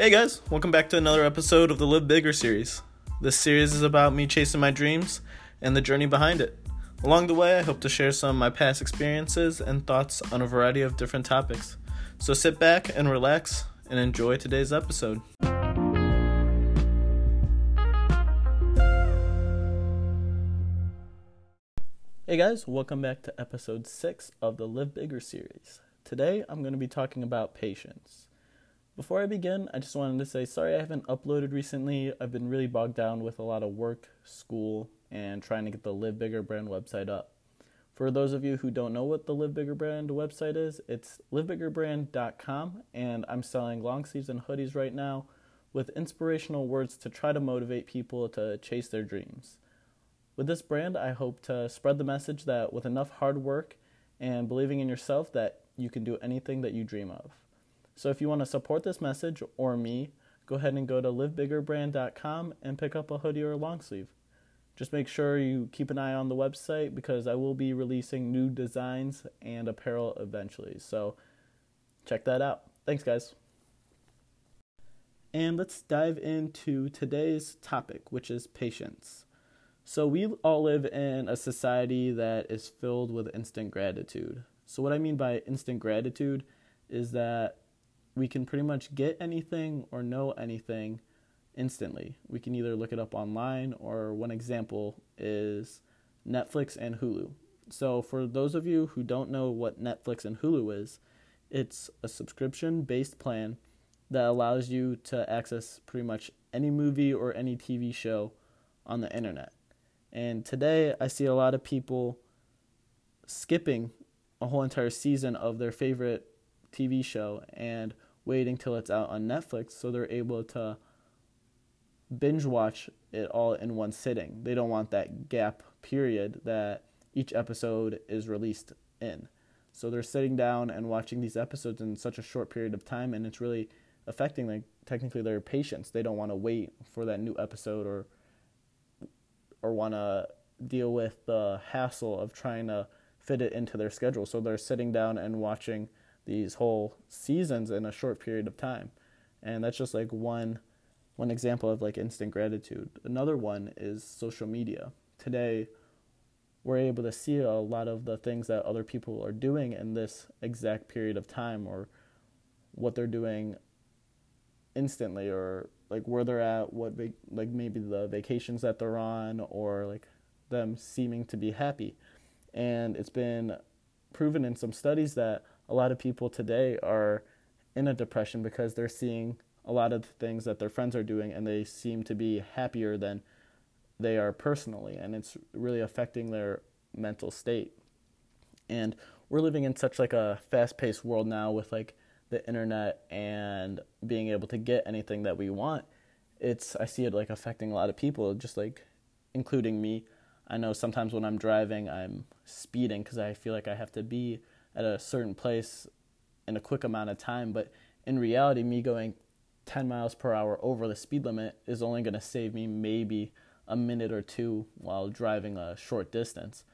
Hey guys, welcome back to another episode of the Live Bigger series. This series is about me chasing my dreams and the journey behind it. Along the way, I hope to share some of my past experiences and thoughts on a variety of different topics. So sit back and relax and enjoy today's episode. Hey guys, welcome back to episode 6 of the Live Bigger series. Today I'm going to be talking about patience. Before I begin, I just wanted to say sorry I haven't uploaded recently. I've been really bogged down with a lot of work, school, and trying to get the Live Bigger brand website up. For those of you who don't know what the Live Bigger brand website is, it's livebiggerbrand.com, and I'm selling long sleeves and hoodies right now with inspirational words to try to motivate people to chase their dreams. With this brand, I hope to spread the message that with enough hard work and believing in yourself that you can do anything that you dream of. So if you want to support this message or me, go ahead and go to livebiggerbrand.com and pick up a hoodie or a long sleeve. Just make sure you keep an eye on the website because I will be releasing new designs and apparel eventually. So check that out. Thanks, guys. And let's dive into today's topic, which is patience. So, we all live in a society that is filled with instant gratitude. So, what I mean by instant gratitude is that we can pretty much get anything or know anything instantly. We can either look it up online, or one example is Netflix and Hulu. So, for those of you who don't know what Netflix and Hulu is, it's a subscription based plan that allows you to access pretty much any movie or any TV show on the internet. And today I see a lot of people skipping a whole entire season of their favorite TV show and waiting till it's out on Netflix so they're able to binge watch it all in one sitting. They don't want that gap period that each episode is released in. So they're sitting down and watching these episodes in such a short period of time and it's really affecting like technically their patience. They don't want to wait for that new episode or or want to deal with the hassle of trying to fit it into their schedule. So they're sitting down and watching these whole seasons in a short period of time. And that's just like one one example of like instant gratitude. Another one is social media. Today we're able to see a lot of the things that other people are doing in this exact period of time or what they're doing instantly or like where they're at, what they like maybe the vacations that they're on or like them seeming to be happy. And it's been proven in some studies that a lot of people today are in a depression because they're seeing a lot of things that their friends are doing and they seem to be happier than they are personally and it's really affecting their mental state. And we're living in such like a fast-paced world now with like the internet and being able to get anything that we want. It's i see it like affecting a lot of people just like including me. I know sometimes when i'm driving i'm speeding because i feel like i have to be at a certain place in a quick amount of time. But in reality, me going 10 miles per hour over the speed limit is only going to save me maybe a minute or two while driving a short distance.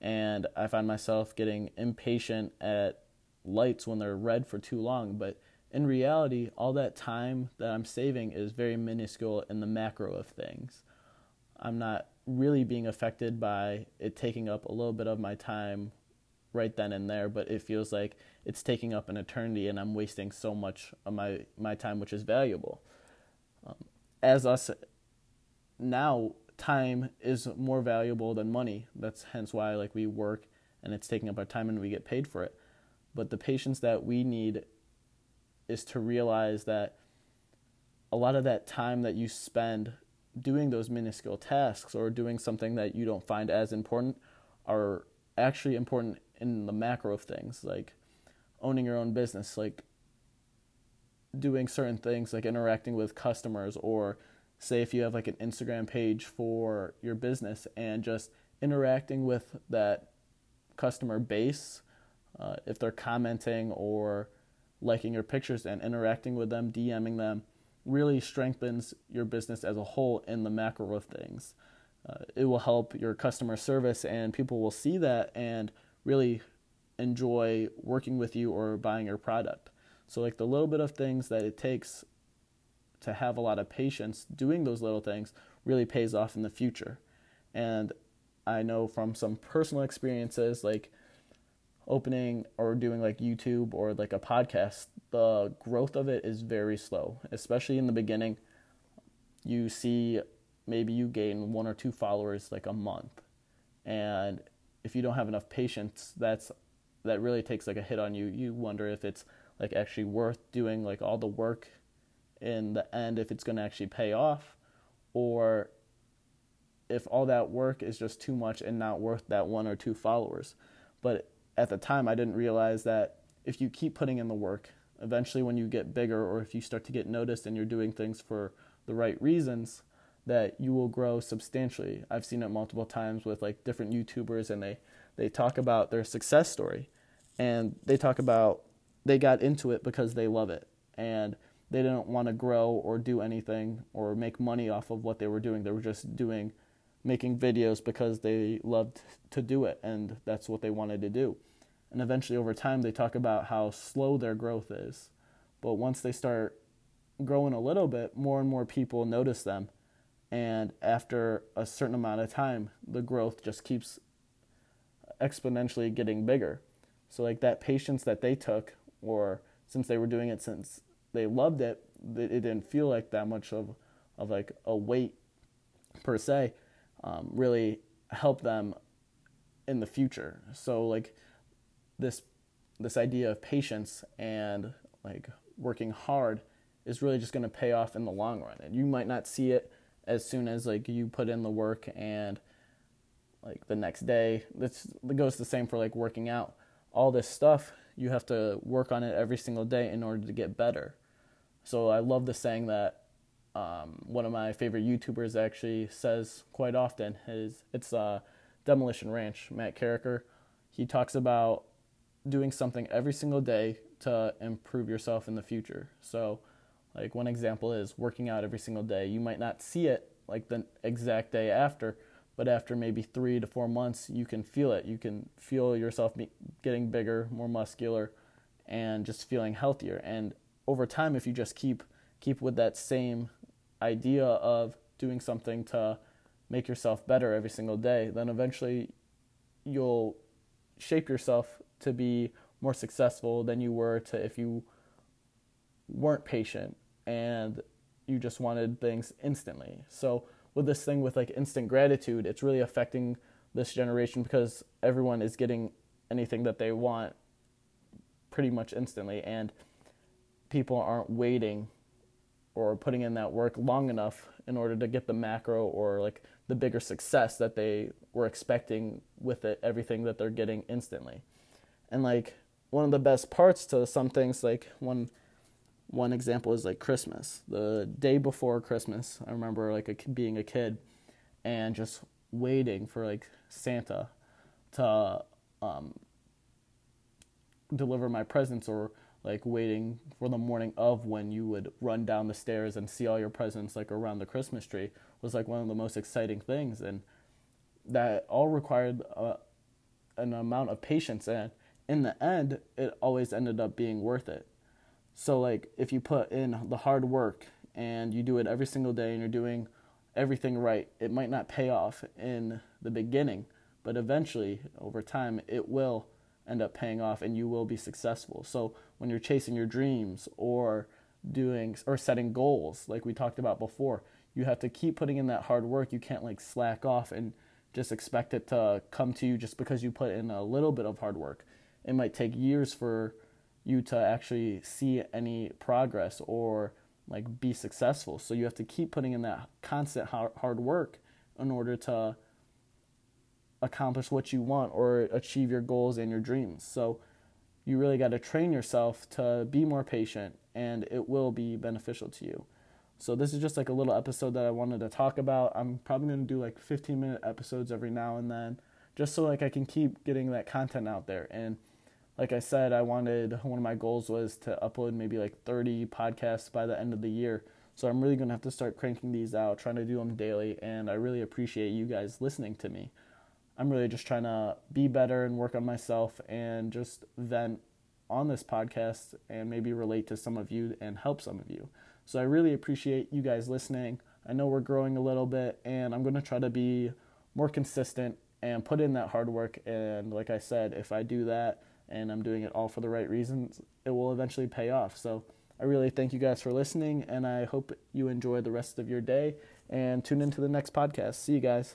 And I find myself getting impatient at lights when they're red for too long. But in reality, all that time that I'm saving is very minuscule in the macro of things. I'm not really being affected by it taking up a little bit of my time right then and there, but it feels like it's taking up an eternity and I'm wasting so much of my, my time, which is valuable. Um, as us now, time is more valuable than money. That's hence why like we work and it's taking up our time and we get paid for it. But the patience that we need is to realize that a lot of that time that you spend doing those minuscule tasks or doing something that you don't find as important are actually important in the macro of things, like owning your own business, like doing certain things, like interacting with customers, or say if you have like an Instagram page for your business and just interacting with that customer base, uh, if they're commenting or liking your pictures and interacting with them, DMing them, really strengthens your business as a whole in the macro of things. Uh, it will help your customer service, and people will see that and really enjoy working with you or buying your product. So, like the little bit of things that it takes to have a lot of patience doing those little things really pays off in the future. And I know from some personal experiences, like opening or doing like YouTube or like a podcast, the growth of it is very slow, especially in the beginning. You see, maybe you gain one or two followers like a month. And if you don't have enough patience, that's that really takes like a hit on you. You wonder if it's like actually worth doing like all the work in the end if it's going to actually pay off or if all that work is just too much and not worth that one or two followers. But at the time, I didn't realize that if you keep putting in the work, eventually when you get bigger or if you start to get noticed and you're doing things for the right reasons, that you will grow substantially. I've seen it multiple times with like different YouTubers and they they talk about their success story and they talk about they got into it because they love it and they didn't want to grow or do anything or make money off of what they were doing. They were just doing making videos because they loved to do it and that's what they wanted to do. And eventually over time they talk about how slow their growth is. But once they start growing a little bit, more and more people notice them. And after a certain amount of time, the growth just keeps exponentially getting bigger. So like that patience that they took or since they were doing it since they loved it, it didn't feel like that much of of like a weight per se. Um, really help them in the future. So like this this idea of patience and like working hard is really just going to pay off in the long run. And you might not see it as soon as like you put in the work and like the next day. This goes the same for like working out. All this stuff you have to work on it every single day in order to get better. So I love the saying that um, one of my favorite YouTubers actually says quite often is it's uh, Demolition Ranch, Matt Carriker. He talks about doing something every single day to improve yourself in the future. So, like one example is working out every single day. You might not see it like the exact day after, but after maybe three to four months, you can feel it. You can feel yourself getting bigger, more muscular, and just feeling healthier. And over time, if you just keep keep with that same idea of doing something to make yourself better every single day, then eventually you'll shape yourself to be more successful than you were to if you weren't patient and you just wanted things instantly. So with this thing with like instant gratitude, it's really affecting this generation because everyone is getting anything that they want pretty much instantly and people aren't waiting or putting in that work long enough in order to get the macro or like the bigger success that they were expecting with it everything that they're getting instantly and like one of the best parts to some things like one one example is like christmas. The day before christmas i remember like a, being a kid and just waiting for like santa to um, deliver my presents or like waiting for the morning of when you would run down the stairs and see all your presents like around the Christmas tree was like one of the most exciting things. And that all required uh, an amount of patience. And in the end it always ended up being worth it so like if you put in the hard work and you do it every single day and you're doing everything right it might not pay off in the beginning but eventually over time it will end up paying off and you will be successful. So when you're chasing your dreams or doing or setting goals like we talked about before, you have to keep putting in that hard work. You can't like slack off and just expect it to come to you just because you put in a little bit of hard work. It might take years for you to actually see any progress or like be successful. So you have to keep putting in that constant hard work in order to accomplish what you want or achieve your goals and your dreams. So you really got to train yourself to be more patient and it will be beneficial to you. So this is just like a little episode that I wanted to talk about. I'm probably going to do like 15 minute episodes every now and then just so like I can keep getting that content out there and like I said, I wanted one of my goals was to upload maybe like 30 podcasts by the end of the year. So I'm really going to have to start cranking these out, trying to do them daily, and I really appreciate you guys listening to me. I'm really just trying to be better and work on myself and just vent on this podcast and maybe relate to some of you and help some of you. So I really appreciate you guys listening. I know we're growing a little bit, and I'm going to try to be more consistent and put in that hard work. And like I said, if I do that and I'm doing it all for the right reasons, it will eventually pay off. So I really thank you guys for listening, and I hope you enjoy the rest of your day and tune into the next podcast. See you guys.